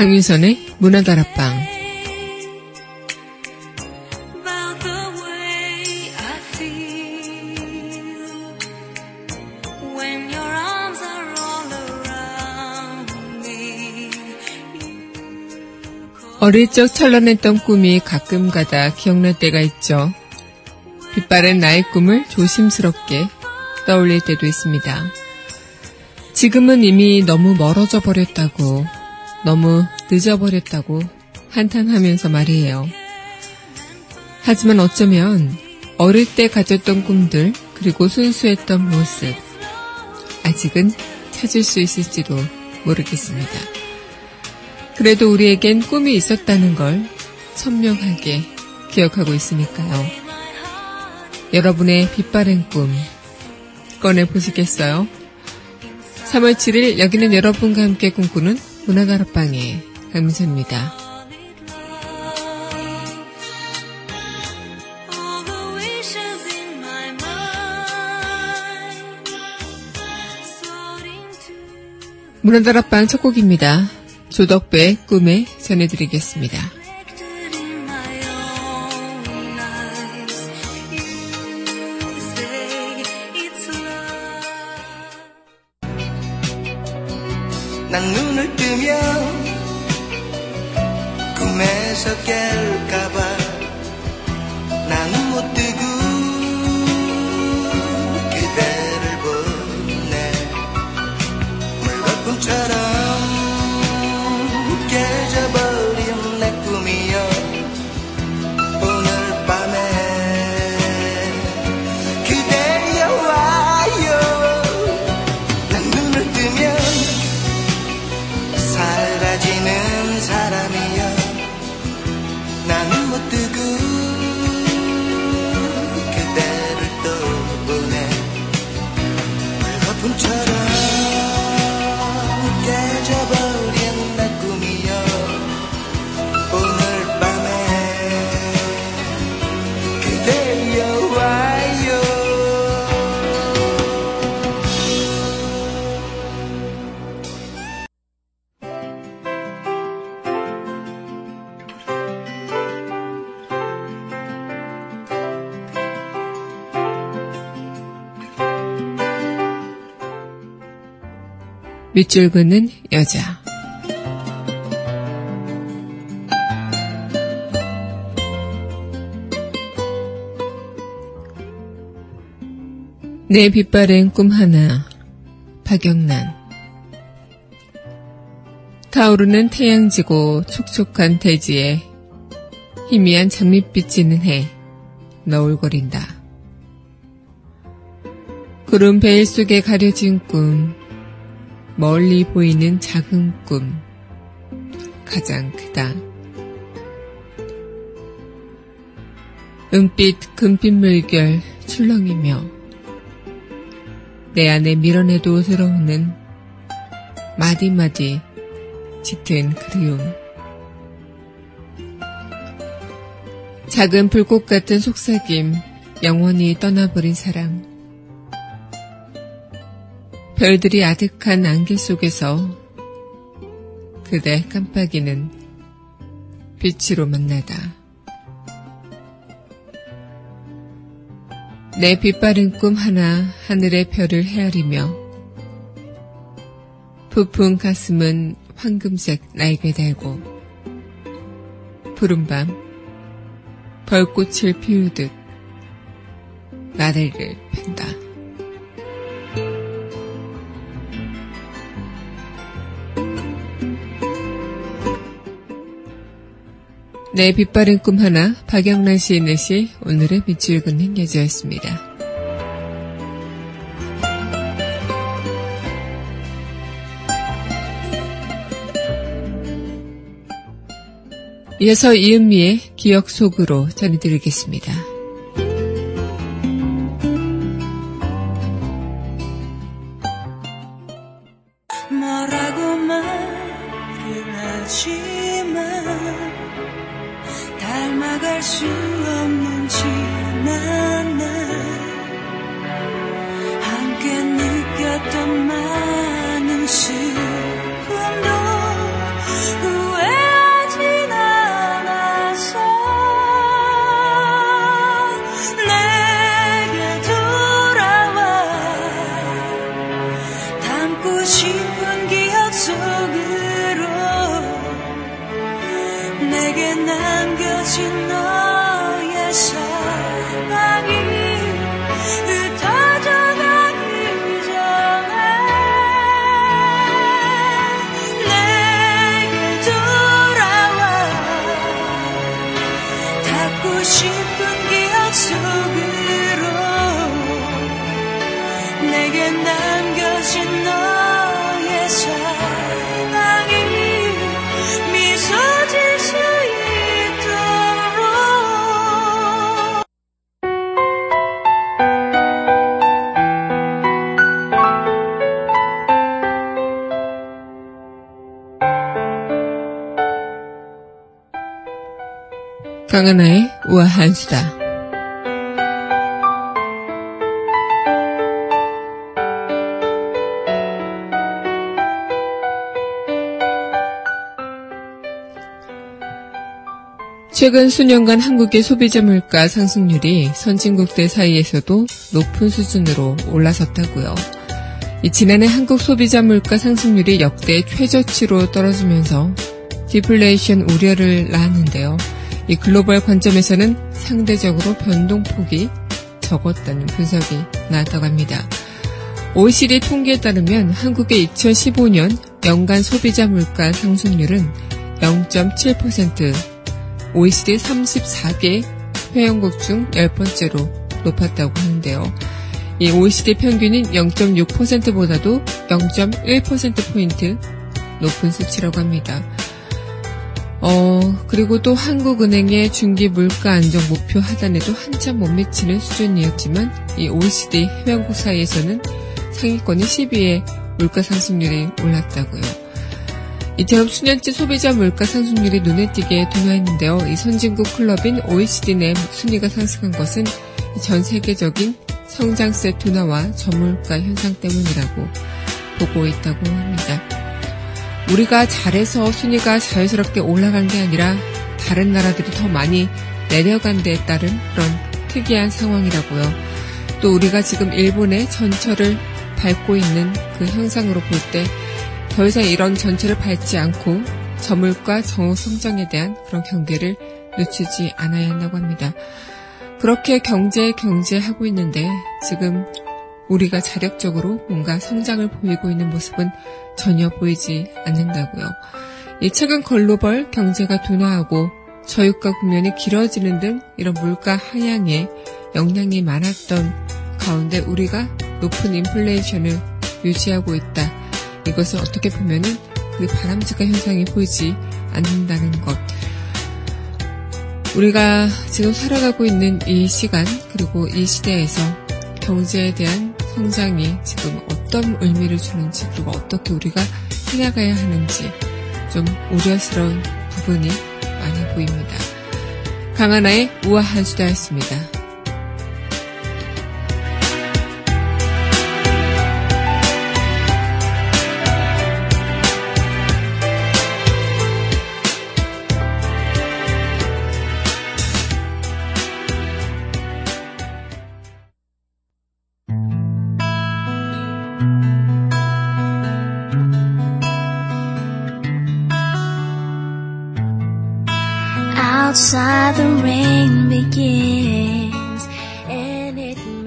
강윤선의 문화다락방. 어릴 적 찬란했던 꿈이 가끔 가다 기억날 때가 있죠. 빛바랜 나의 꿈을 조심스럽게 떠올릴 때도 있습니다. 지금은 이미 너무 멀어져 버렸다고, 너무 늦어버렸다고 한탄하면서 말이에요. 하지만 어쩌면 어릴 때 가졌던 꿈들, 그리고 순수했던 모습, 아직은 찾을 수 있을지도 모르겠습니다. 그래도 우리에겐 꿈이 있었다는 걸 선명하게 기억하고 있으니까요. 여러분의 빛바랜 꿈 꺼내 보시겠어요? 3월 7일 여기는 여러분과 함께 꿈꾸는 문화다락방의 to 문화다락방 첫 곡입니다. 조덕배의 꿈에 전해드리겠습니다. 난 눈을 뜨면 꿈에서 밑줄 긋는 여자. 내 빛바랜 꿈 하나, 박영란. 타오르는 태양지고 촉촉한 대지에 희미한 장밋빛 지는 해 너울거린다. 구름 베일 속에 가려진 꿈, 멀리 보이는 작은 꿈, 가장 크다. 은빛, 금빛 물결 출렁이며 내 안에 밀어내도 들어오는 마디마디 짙은 그리움. 작은 불꽃 같은 속삭임, 영원히 떠나버린 사랑. 별들이 아득한 안개 속에서 그대 깜빡이는 빛으로 만나다. 내 빛바른 꿈 하나 하늘의 별을 헤아리며 부푼 가슴은 황금색 날개 달고 푸른밤 벌꽃을 피우듯 나래를 팬다. 내 빛바른 꿈 하나 박영란 시인의 시 오늘의 밑줄 긋는 여자였습니다. 이어서 이은미의 기억 속으로 전해드리겠습니다. 강하나의 우아한 수다. 최근 수년간 한국의 소비자 물가 상승률이 선진국들 사이에서도 높은 수준으로 올라섰다고요. 이 지난해 한국 소비자 물가 상승률이 역대 최저치로 떨어지면서 디플레이션 우려를 낳았는데요. 이 글로벌 관점에서는 상대적으로 변동폭이 적었다는 분석이 나왔다고 합니다. OECD 통계에 따르면 한국의 2015년 연간 소비자 물가 상승률은 0.7%, OECD 34개 회원국 중 10번째로 높았다고 하는데요. 이 OECD 평균인 0.6%보다도 0.1%포인트 높은 수치라고 합니다. 어, 그리고 또 한국은행의 중기 물가 안정 목표 하단에도 한참 못 미치는 수준이었지만 이 OECD 회원국 사이에서는 상위권이 10위에 물가 상승률이 올랐다고요. 이처럼 수년째 소비자 물가 상승률이 눈에 띄게 둔화했는데요. 이 선진국 클럽인 OECD 내 순위가 상승한 것은 전 세계적인 성장세 둔화와 저물가 현상 때문이라고 보고 있다고 합니다. 우리가 잘해서 순위가 자연스럽게 올라간 게 아니라 다른 나라들이 더 많이 내려간 데에 따른 그런 특이한 상황이라고요. 또 우리가 지금 일본의 전철을 밟고 있는 그 현상으로 볼 때 더 이상 이런 전철을 밟지 않고 저물과 정성장에 대한 그런 경계를 늦추지 않아야 한다고 합니다. 그렇게 경제 경제하고 있는데 지금 우리가 자력적으로 뭔가 성장을 보이고 있는 모습은 전혀 보이지 않는다고요. 이 최근 글로벌 경제가 둔화하고 저유가 국면이 길어지는 등 이런 물가 하향에 영향이 많았던 가운데 우리가 높은 인플레이션을 유지하고 있다. 이것을 어떻게 보면은 그 바람직한 현상이 보이지 않는다는 것. 우리가 지금 살아가고 있는 이 시간 그리고 이 시대에서 경제에 대한 성장이 지금 어떤 의미를 주는지 그리고 어떻게 우리가 해나가야 하는지 좀 우려스러운 부분이 많이 보입니다. 강하나의 우아한 수다였습니다.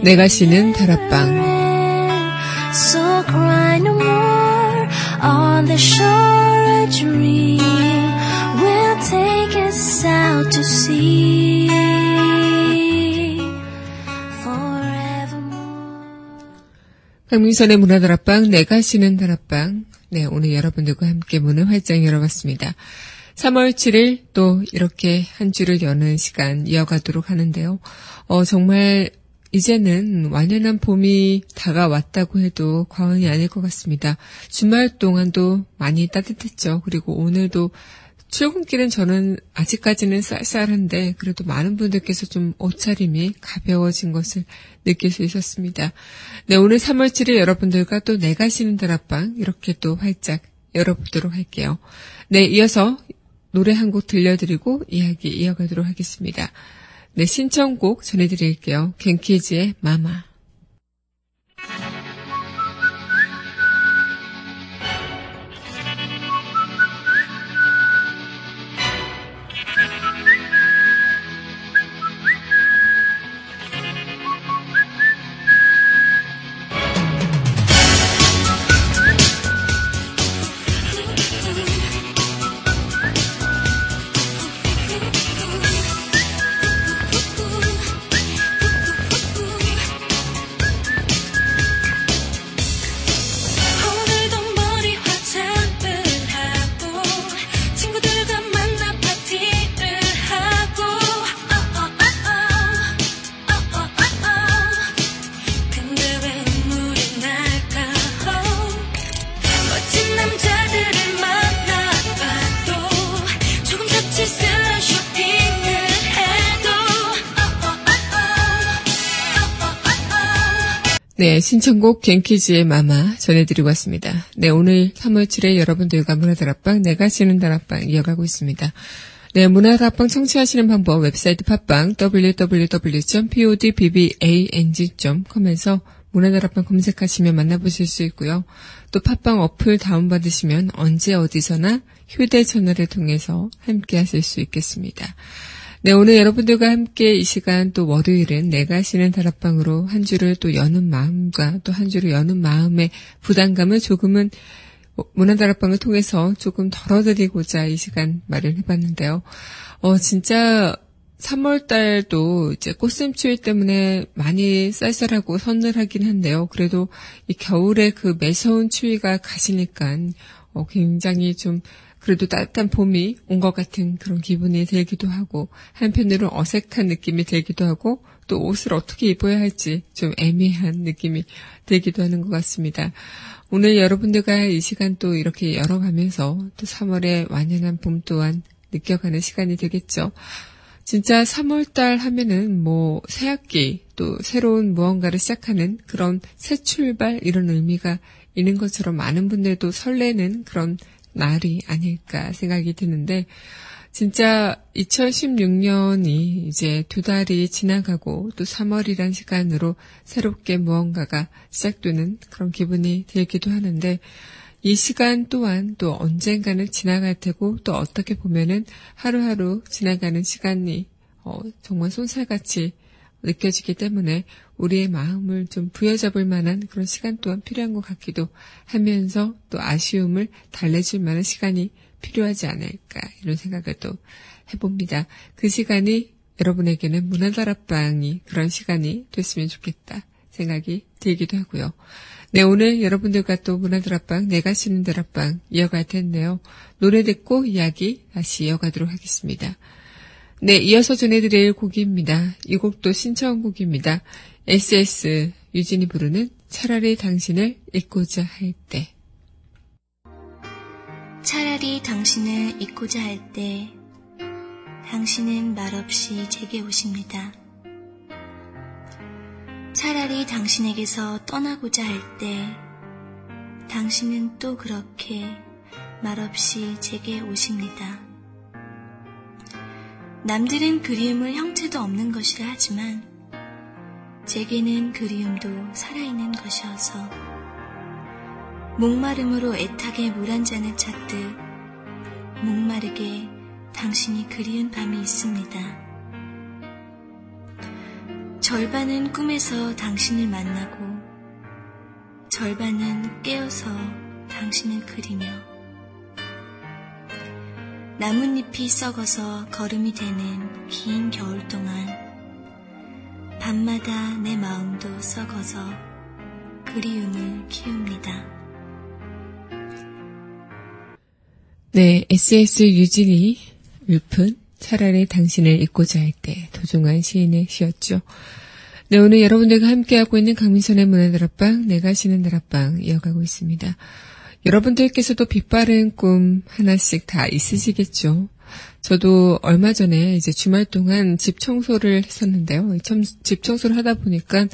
내가 쉬는 다락방 on the shore a dream will take us out to sea forevermore. 강민선의 문화다락방, 내가 쉬는 다락방. 네, 오늘 여러분들과 함께 문을 활짝 열어봤습니다. 3월 7일 또 이렇게 한 주를 여는 시간 이어가도록 하는데요. 어, 정말 이제는 완연한 봄이 다가왔다고 해도 과언이 아닐 것 같습니다. 주말 동안도 많이 따뜻했죠. 그리고 오늘도 출근길은 저는 아직까지는 쌀쌀한데 그래도 많은 분들께서 좀 옷차림이 가벼워진 것을 느낄 수 있었습니다. 네, 오늘 3월 7일 여러분들과 또 내가 쉬는 다락방 이렇게 또 활짝 열어보도록 할게요. 네, 이어서 노래 한 곡 들려드리고 이야기 이어가도록 하겠습니다. 네, 신청곡 전해드릴게요. 갱키즈의 마마. 네, 신청곡 갱키즈의 마마 전해드리고 왔습니다. 네, 오늘 3월 7일 여러분들과 문화다락방, 내가 쉬는 다락방 이어가고 있습니다. 네, 문화다락방 청취하시는 방법 웹사이트 팟빵 www.podbbang.com에서 문화다락방 검색하시면 만나보실 수 있고요. 또 팟빵 어플 다운받으시면 언제 어디서나 휴대전화를 통해서 함께 하실 수 있겠습니다. 네, 오늘 여러분들과 함께 이 시간 또 월요일은 내가 쉬는 다락방으로 한 주를 또 여는 마음과 또 한 주를 여는 마음의 부담감을 조금은 문화다락방을 통해서 조금 덜어드리고자 이 시간 마련해봤는데요. 어, 진짜 3월 달도 이제 꽃샘추위 때문에 많이 쌀쌀하고 서늘하긴 한데요. 그래도 이 겨울에 그 매서운 추위가 가시니까 어, 굉장히 좀 그래도 따뜻한 봄이 온 것 같은 그런 기분이 들기도 하고 한편으로 어색한 느낌이 들기도 하고 또 옷을 어떻게 입어야 할지 좀 애매한 느낌이 들기도 하는 것 같습니다. 오늘 여러분들과 이 시간 또 이렇게 열어가면서 또 3월의 완연한 봄 또한 느껴가는 시간이 되겠죠. 진짜 3월달 하면은 뭐 새학기 또 새로운 무언가를 시작하는 그런 새 출발 이런 의미가 있는 것처럼 많은 분들도 설레는 그런 날이 아닐까 생각이 드는데 진짜 2016년이 이제 두 달이 지나가고 또 3월이란 시간으로 새롭게 무언가가 시작되는 그런 기분이 들기도 하는데 이 시간 또한 또 언젠가는 지나갈 테고 또 어떻게 보면은 하루하루 지나가는 시간이 어, 정말 손살같이 느껴지기 때문에 우리의 마음을 좀 부여잡을 만한 그런 시간 또한 필요한 것 같기도 하면서 또 아쉬움을 달래줄 만한 시간이 필요하지 않을까 이런 생각을 또 해봅니다. 그 시간이 여러분에게는 문화다락방이 그런 시간이 됐으면 좋겠다 생각이 들기도 하고요. 네, 오늘 여러분들과 또 문화다락방, 내가 쉬는 다락방 이어갈 텐데요. 노래 듣고 이야기 다시 이어가도록 하겠습니다. 네, 이어서 전해드릴 곡입니다. 이 곡도 신청곡입니다. SS 유진이 부르는 차라리 당신을 잊고자 할 때. 차라리 당신을 잊고자 할 때, 당신은 말없이 제게 오십니다. 차라리 당신에게서 떠나고자 할 때, 당신은 또 그렇게 말없이 제게 오십니다. 남들은 그리움을 형체도 없는 것이라 하지만, 제게는 그리움도 살아있는 것이어서 목마름으로 애타게 물 한 잔을 찾듯 목마르게 당신이 그리운 밤이 있습니다. 절반은 꿈에서 당신을 만나고 절반은 깨어서 당신을 그리며 나뭇잎이 썩어서 걸음이 되는 긴 겨울 동안 밤마다 내 마음도 썩어서 그리움을 키웁니다. 네, SS 유진이 읊은 차라리 당신을 잊고자 할 때 도중한 시인의 시였죠. 네, 오늘 여러분들과 함께하고 있는 강민선의 문화다락방, 내가 쉬는 다락방 이어가고 있습니다. 여러분들께서도 빛바른 꿈 하나씩 다 있으시겠죠? 저도 얼마 전에 이제 주말 동안 집 청소를 했었는데요. 집 청소를 하다 보니까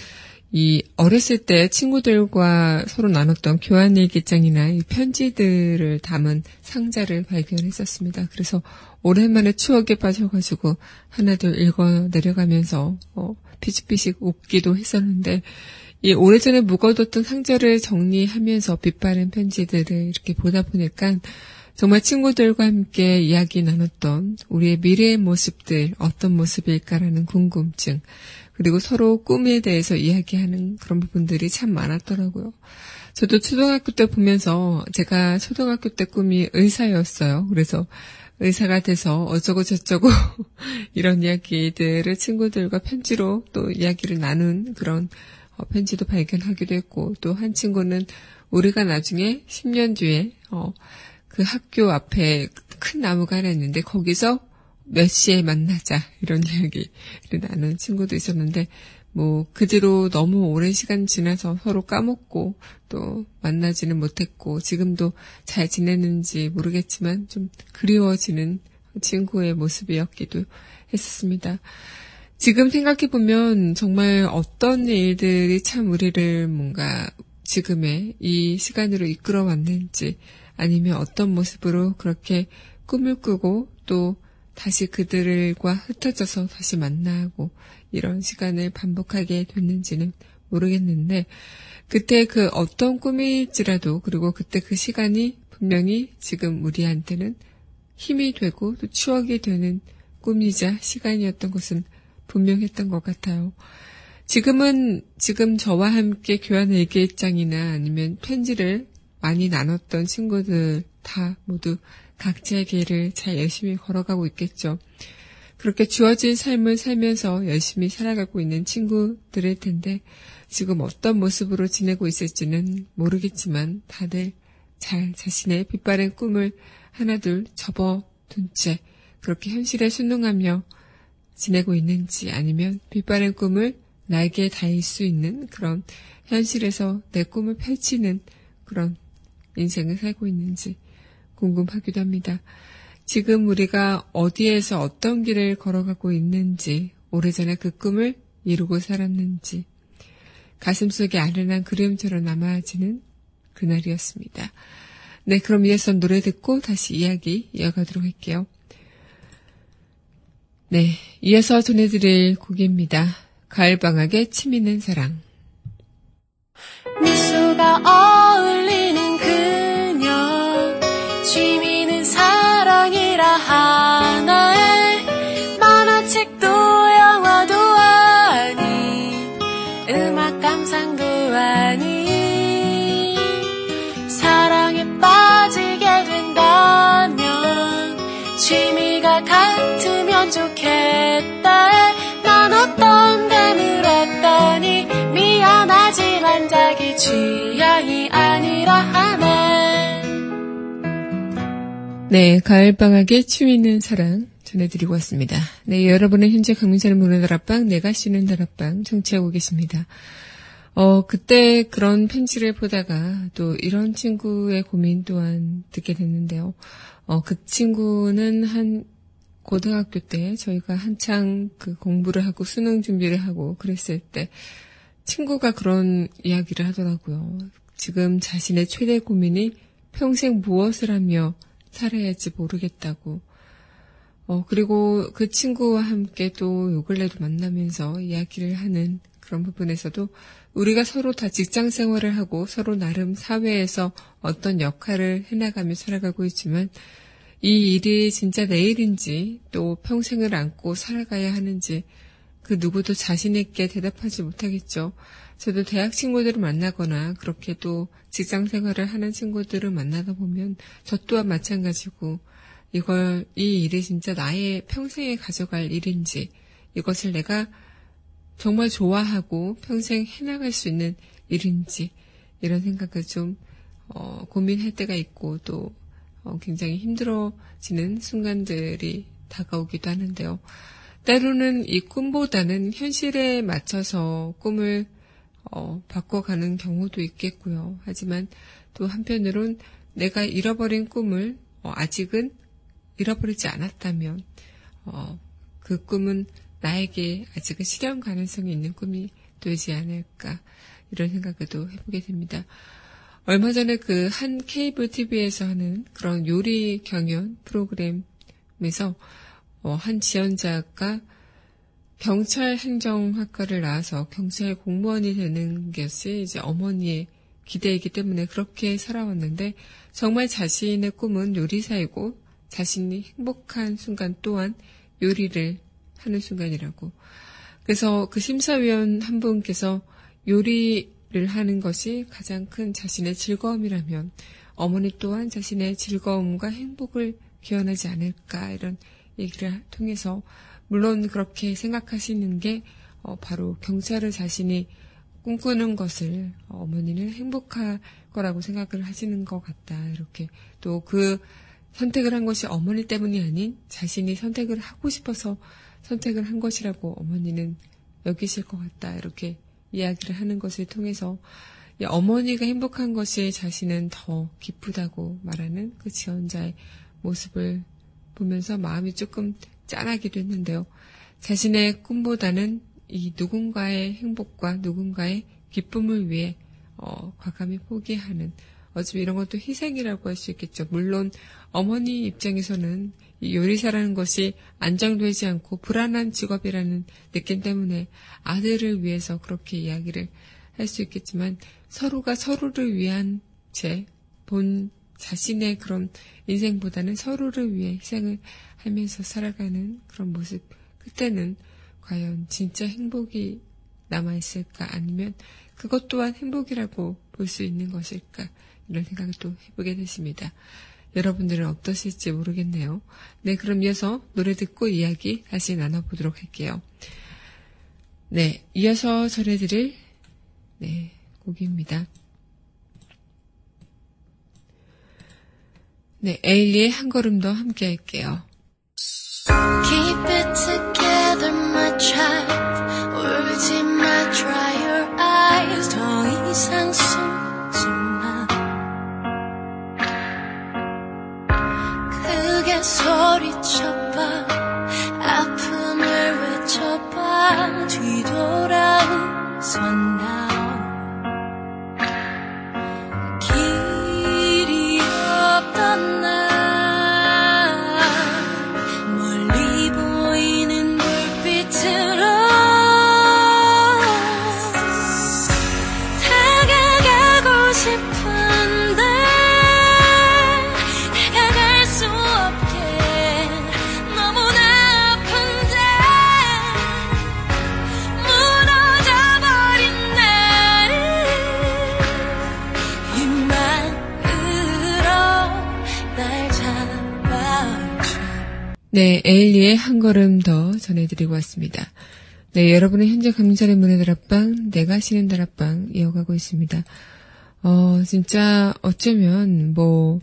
이 어렸을 때 친구들과 서로 나눴던 교환 일기장이나 이 편지들을 담은 상자를 발견했었습니다. 그래서 오랜만에 추억에 빠져가지고 하나둘 읽어 내려가면서 어, 피식피식 웃기도 했었는데 이 오래전에 묵어뒀던 상자를 정리하면서 빛바른 편지들을 이렇게 보다 보니까 정말 친구들과 함께 이야기 나눴던 우리의 미래의 모습들 어떤 모습일까라는 궁금증 그리고 서로 꿈에 대해서 이야기하는 그런 부분들이 참 많았더라고요. 저도 초등학교 때 보면서 제가 초등학교 때 꿈이 의사였어요. 그래서 의사가 돼서 어쩌고 저쩌고 이런 이야기들을 친구들과 편지로 또 이야기를 나눈 그런 어, 편지도 발견하기도 했고 또 한 친구는 우리가 나중에 10년 뒤에 어, 그 학교 앞에 큰 나무가 하나 있는데 거기서 몇 시에 만나자 이런 이야기를 나눈 친구도 있었는데 뭐 그 뒤로 너무 오랜 시간 지나서 서로 까먹고 또 만나지는 못했고 지금도 잘 지내는지 모르겠지만 좀 그리워지는 친구의 모습이었기도 했었습니다. 지금 생각해보면 정말 어떤 일들이 참 우리를 뭔가 지금의 이 시간으로 이끌어 왔는지 아니면 어떤 모습으로 그렇게 꿈을 꾸고 또 다시 그들과 흩어져서 다시 만나고 이런 시간을 반복하게 됐는지는 모르겠는데 그때 그 어떤 꿈일지라도 그리고 그때 그 시간이 분명히 지금 우리한테는 힘이 되고 또 추억이 되는 꿈이자 시간이었던 것은 분명했던 것 같아요. 지금은 지금 저와 함께 교환 일기장이나 아니면 편지를 많이 나눴던 친구들 다 모두 각자의 길을 잘 열심히 걸어가고 있겠죠. 그렇게 주어진 삶을 살면서 열심히 살아가고 있는 친구들일 텐데 지금 어떤 모습으로 지내고 있을지는 모르겠지만 다들 잘 자신의 빛바랜 꿈을 하나둘 접어둔 채 그렇게 현실에 순응하며 지내고 있는지 아니면 빛바랜 꿈을 날개에 닿을 수 있는 그런 현실에서 내 꿈을 펼치는 그런 인생을 살고 있는지 궁금하기도 합니다. 지금 우리가 어디에서 어떤 길을 걸어가고 있는지, 오래전에 그 꿈을 이루고 살았는지, 가슴속에 아련한 그림처럼 남아지는 그날이었습니다. 네, 그럼 이어서 노래 듣고 다시 이야기 이어가도록 할게요. 네, 이어서 전해드릴 곡입니다. 가을방학의 치미는 사랑. 미소가 어울리는 그녀 취미는 사랑이라 하네 만화책도 영화도 아닌 음악 감상도 아닌 사랑에 빠지게 된다면 취미가 같으면 좋겠 하지만 자기 취향이 아니라 하네 네, 가을방학의 취미는 사랑 전해드리고 왔습니다. 네, 여러분은 현재 강민선의 문화다락방, 내가 쉬는 다락방 청취하고 계십니다. 어, 그때 그런 편지를 보다가 또 이런 친구의 고민 또한 듣게 됐는데요. 어, 그 친구는 한 고등학교 때 저희가 한창 그 공부를 하고 수능 준비를 하고 그랬을 때 친구가 그런 이야기를 하더라고요. 지금 자신의 최대 고민이 평생 무엇을 하며 살아야 할지 모르겠다고. 어, 그리고 그 친구와 함께 또 요 근래도 만나면서 이야기를 하는 그런 부분에서도 우리가 서로 다 직장 생활을 하고 서로 나름 사회에서 어떤 역할을 해나가며 살아가고 있지만 이 일이 진짜 내일인지 또 평생을 안고 살아가야 하는지 그 누구도 자신 있게 대답하지 못하겠죠. 저도 대학 친구들을 만나거나 그렇게 또 직장 생활을 하는 친구들을 만나다 보면 저 또한 마찬가지고 이걸, 이 일이 진짜 나의 평생에 가져갈 일인지 이것을 내가 정말 좋아하고 평생 해나갈 수 있는 일인지 이런 생각을 좀 어, 고민할 때가 있고 또 어, 굉장히 힘들어지는 순간들이 다가오기도 하는데요. 때로는 이 꿈보다는 현실에 맞춰서 꿈을 어, 바꿔가는 경우도 있겠고요. 하지만 또 한편으론 내가 잃어버린 꿈을 어, 아직은 잃어버리지 않았다면 어, 그 꿈은 나에게 아직은 실현 가능성이 있는 꿈이 되지 않을까 이런 생각을 또 해보게 됩니다. 얼마 전에 그 한 케이블 TV에서 하는 그런 요리 경연 프로그램에서 어, 한 지원자가 경찰 행정학과를 나와서 경찰 공무원이 되는 것이 이제 어머니의 기대이기 때문에 그렇게 살아왔는데 정말 자신의 꿈은 요리사이고 자신이 행복한 순간 또한 요리를 하는 순간이라고. 그래서 그 심사위원 한 분께서 요리를 하는 것이 가장 큰 자신의 즐거움이라면 어머니 또한 자신의 즐거움과 행복을 기원하지 않을까 이런 얘기를 통해서 물론 그렇게 생각하시는 게 어, 바로 경찰을 자신이 꿈꾸는 것을 어머니는 행복할 거라고 생각을 하시는 것 같다. 이렇게 또 그 선택을 한 것이 어머니 때문이 아닌 자신이 선택을 하고 싶어서 선택을 한 것이라고 어머니는 여기실 것 같다. 이렇게 이야기를 하는 것을 통해서 어머니가 행복한 것이 자신은 더 기쁘다고 말하는 그 지원자의 모습을 보면서 마음이 조금 짠하기도 했는데요. 자신의 꿈보다는 이 누군가의 행복과 누군가의 기쁨을 위해 어, 과감히 포기하는 어차피 이런 것도 희생이라고 할 수 있겠죠. 물론 어머니 입장에서는 이 요리사라는 것이 안정되지 않고 불안한 직업이라는 느낌 때문에 아들을 위해서 그렇게 이야기를 할 수 있겠지만 서로가 서로를 위한 채 본 자신의 그런 인생보다는 서로를 위해 희생을 하면서 살아가는 그런 모습 그때는 과연 진짜 행복이 남아있을까 아니면 그것 또한 행복이라고 볼 수 있는 것일까 이런 생각을 또 해보게 됐습니다. 여러분들은 어떠실지 모르겠네요. 네, 그럼 이어서 노래 듣고 이야기 다시 나눠보도록 할게요. 네, 이어서 전해드릴 네, 곡입니다. 네, 에일리의 한 걸음 더 함께 할게요. 네, 에일리의 한 걸음 더 전해드리고 왔습니다. 네, 여러분은 현재 강민철의 문의 다락방, 내가 쉬는 다락방 이어가고 있습니다. 어, 진짜 어쩌면 뭐,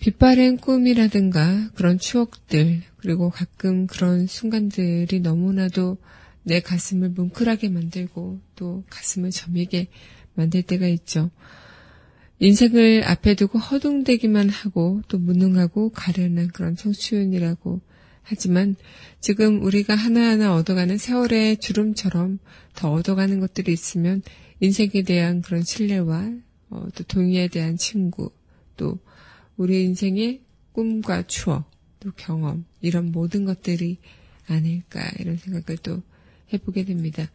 빛바랜 꿈이라든가 그런 추억들, 그리고 가끔 그런 순간들이 너무나도 내 가슴을 뭉클하게 만들고 또 가슴을 저미게 만들 때가 있죠. 인생을 앞에 두고 허둥대기만 하고 또 무능하고 가련한 그런 청춘이라고 하지만 지금 우리가 하나하나 얻어가는 세월의 주름처럼 더 얻어가는 것들이 있으면 인생에 대한 그런 신뢰와 어, 또 동의에 대한 친구 또 우리 인생의 꿈과 추억 또 경험 이런 모든 것들이 아닐까 이런 생각을 또 해보게 됩니다.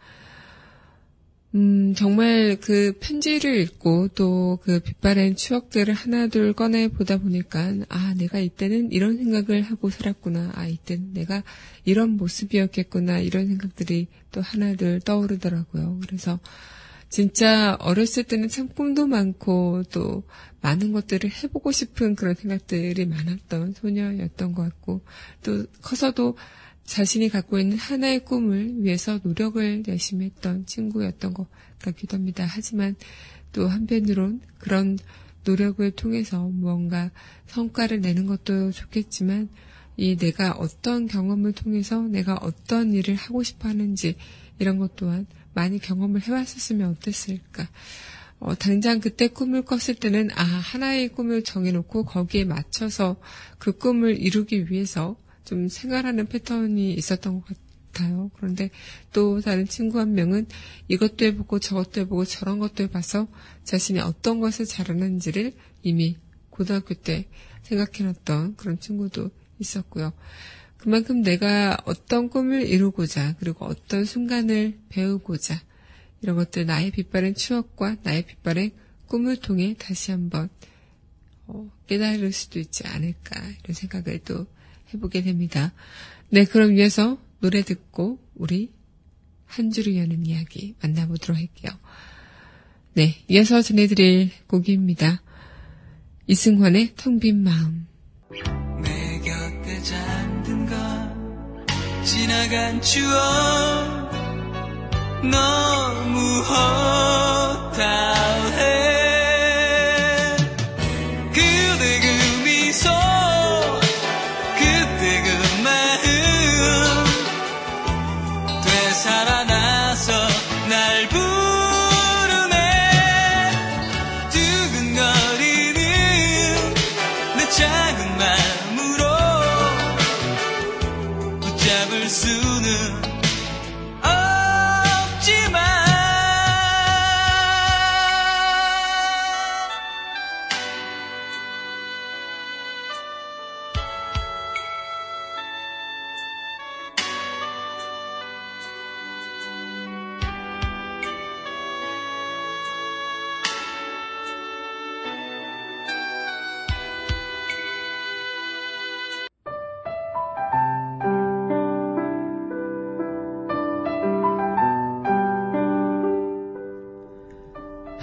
음, 정말 그 편지를 읽고 또 그 빛바랜 추억들을 하나둘 꺼내 보다 보니까, 아, 내가 이때는 이런 생각을 하고 살았구나. 아, 이때는 내가 이런 모습이었겠구나. 이런 생각들이 또 하나둘 떠오르더라고요. 그래서 진짜 어렸을 때는 참 꿈도 많고 또 많은 것들을 해보고 싶은 그런 생각들이 많았던 소녀였던 것 같고, 또 커서도 자신이 갖고 있는 하나의 꿈을 위해서 노력을 열심히 했던 친구였던 것 같기도 합니다. 하지만 또 한편으론 그런 노력을 통해서 무언가 성과를 내는 것도 좋겠지만 이 내가 어떤 경험을 통해서 내가 어떤 일을 하고 싶어 하는지 이런 것 또한 많이 경험을 해왔었으면 어땠을까. 어, 당장 그때 꿈을 꿨을 때는 아 하나의 꿈을 정해놓고 거기에 맞춰서 그 꿈을 이루기 위해서 좀 생활하는 패턴이 있었던 것 같아요. 그런데 또 다른 친구 한 명은 이것도 해보고 저것도 해보고 저런 것도 해봐서 자신이 어떤 것을 잘하는지를 이미 고등학교 때 생각해놨던 그런 친구도 있었고요. 그만큼 내가 어떤 꿈을 이루고자 그리고 어떤 순간을 배우고자 이런 것들 나의 빛바랜 추억과 나의 빛바랜 꿈을 통해 다시 한번 어, 깨달을 수도 있지 않을까 이런 생각을 또 해보게 됩니다. 네, 그럼 이어서 노래 듣고 우리 한 줄을 여는 이야기 만나보도록 할게요. 네, 이어서 전해드릴 곡입니다. 이승환의 텅 빈 마음. 내 곁에 잠든 건 지나간 추억 너무 허탈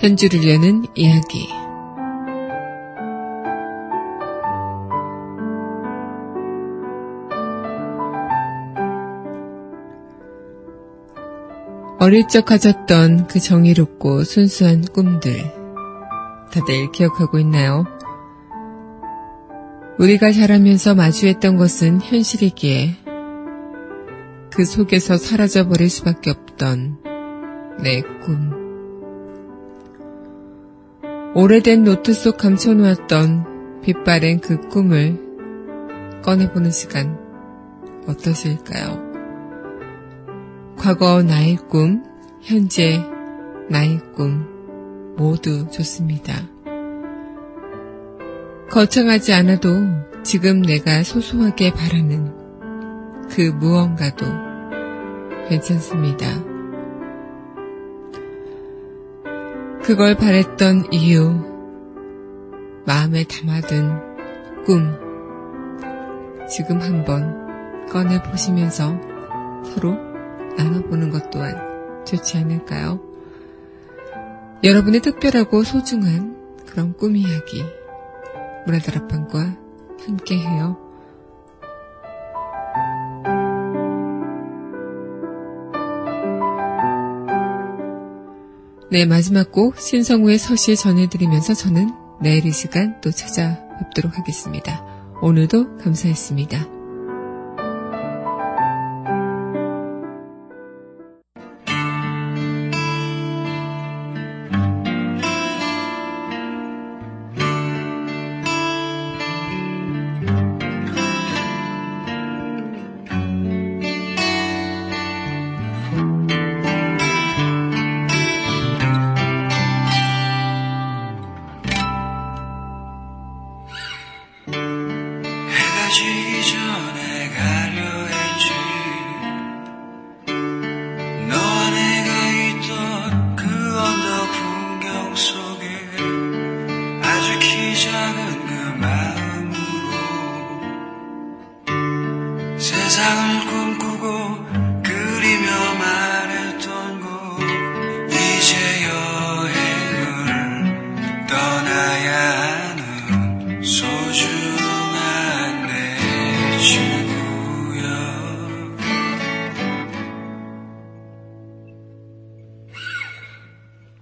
현주를 여는 이야기 어릴 적 가졌던 그 정의롭고 순수한 꿈들 다들 기억하고 있나요? 우리가 자라면서 마주했던 것은 현실이기에 그 속에서 사라져버릴 수밖에 없던 내 꿈. 오래된 노트 속 감춰놓았던 빛바랜 그 꿈을 꺼내보는 시간 어떠실까요? 과거 나의 꿈, 현재 나의 꿈 모두 좋습니다. 거창하지 않아도 지금 내가 소소하게 바라는 그 무언가도 괜찮습니다. 그걸 바랬던 이유, 마음에 담아둔 꿈, 지금 한번 꺼내보시면서 서로 나눠보는 것 또한 좋지 않을까요? 여러분의 특별하고 소중한 그런 꿈 이야기, 문화다락방과 함께해요. 네, 마지막 곡 신성우의 서시 전해드리면서 저는 내일 이 시간 또 찾아뵙도록 하겠습니다. 오늘도 감사했습니다.